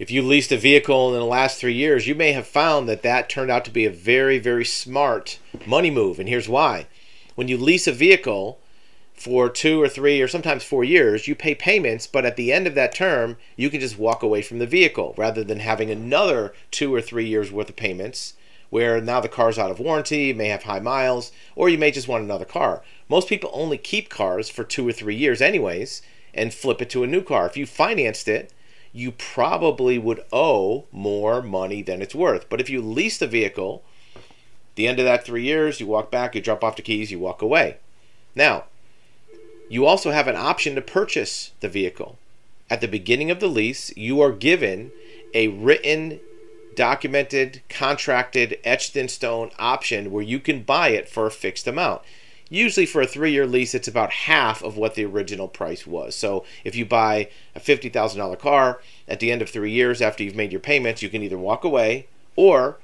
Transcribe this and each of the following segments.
if you leased a vehicle in the last three years, you may have found that that turned out to be a very, very smart money move. And here's why. When you lease a vehicle for two or three or sometimes four years, you pay payments, but at the end of that term, you can just walk away from the vehicle rather than having another two or three years worth of payments where now the car's out of warranty, may have high miles, or you may just want another car. Most people only keep cars for two or three years, anyways, and flip it to a new car. If you financed it, you probably would owe more money than it's worth. But if you lease the vehicle, the end of that three years, you walk back, you drop off the keys, you walk away. Now, you also have an option to purchase the vehicle. At the beginning of the lease, you are given a written documented, contracted, etched in stone option where you can buy it for a fixed amount. Usually, for a three year lease, it's about half of what the original price was. So, if you buy a $50,000 car at the end of three years after you've made your payments, you can either walk away or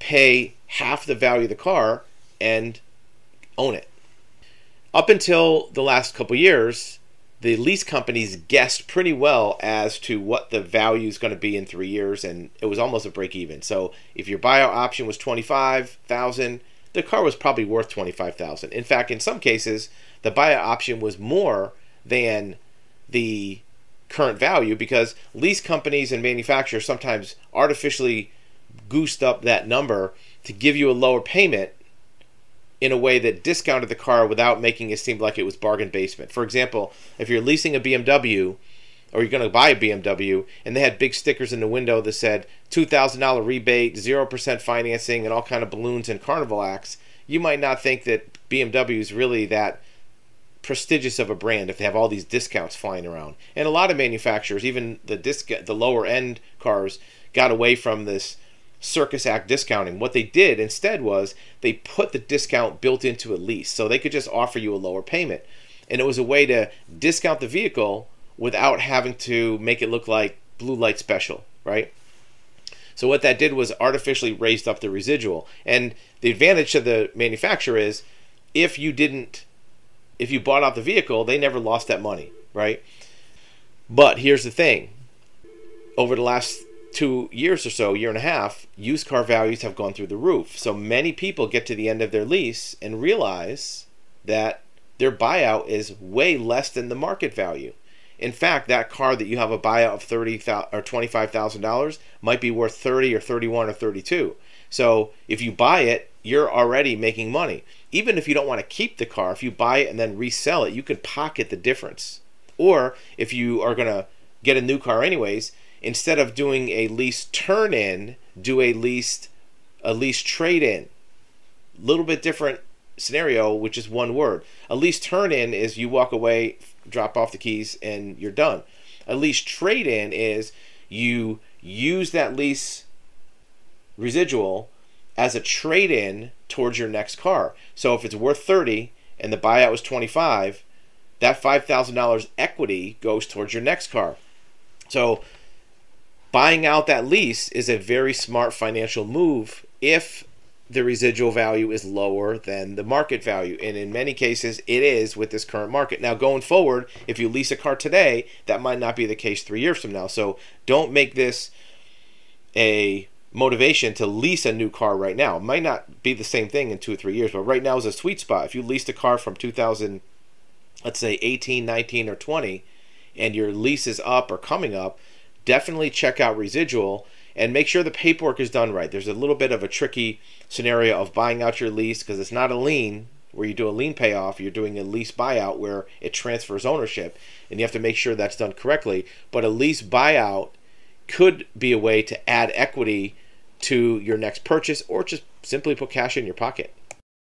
pay half the value of the car and own it. Up until the last couple years, the lease companies guessed pretty well as to what the value is going to be in three years, and it was almost a break even. So if your buyout option was twenty five thousand, the car was probably worth twenty five thousand. In fact, in some cases, the buyout option was more than the current value because lease companies and manufacturers sometimes artificially goosed up that number to give you a lower payment in a way that discounted the car without making it seem like it was bargain basement. For example, if you're leasing a BMW or you're going to buy a BMW and they had big stickers in the window that said $2,000 rebate, 0% financing, and all kind of balloons and carnival acts, you might not think that BMW is really that prestigious of a brand if they have all these discounts flying around. And a lot of manufacturers, even the disc the lower end cars, got away from this circus act discounting. What they did instead was they put the discount built into a lease so they could just offer you a lower payment. And it was a way to discount the vehicle without having to make it look like blue light special, right? So what that did was artificially raised up the residual. And the advantage to the manufacturer is if you didn't if you bought out the vehicle, they never lost that money, right? But here's the thing. Over the last two years or so, year and a half, used car values have gone through the roof. So many people get to the end of their lease and realize that their buyout is way less than the market value. In fact, that car that you have a buyout of thirty or twenty five thousand dollars might be worth thirty or thirty one or thirty two. So if you buy it, you're already making money. Even if you don't want to keep the car, if you buy it and then resell it, you could pocket the difference. Or if you are to get a new car anyways, instead of doing a lease turn in, do a lease a lease trade in. A Little bit different scenario, which is one word. A lease turn in is you walk away, drop off the keys, and you're done. A lease trade in is you use that lease residual as a trade in towards your next car. So if it's worth 30 and the buyout was 25, that $5,000 equity goes towards your next car. So buying out that lease is a very smart financial move if the residual value is lower than the market value. And in many cases, it is with this current market. Now, going forward, if you lease a car today, that might not be the case three years from now. So don't make this a motivation to lease a new car right now. It might not be the same thing in two or three years, but right now is a sweet spot. If you leased a car from 2000, let's say 18, 19, or 20, and your lease is up or coming up, definitely check out residual and make sure the paperwork is done right. There's a little bit of a tricky scenario of buying out your lease because it's not a lien where you do a lien payoff, you're doing a lease buyout where it transfers ownership and you have to make sure that's done correctly. But a lease buyout could be a way to add equity to your next purchase or just simply put cash in your pocket.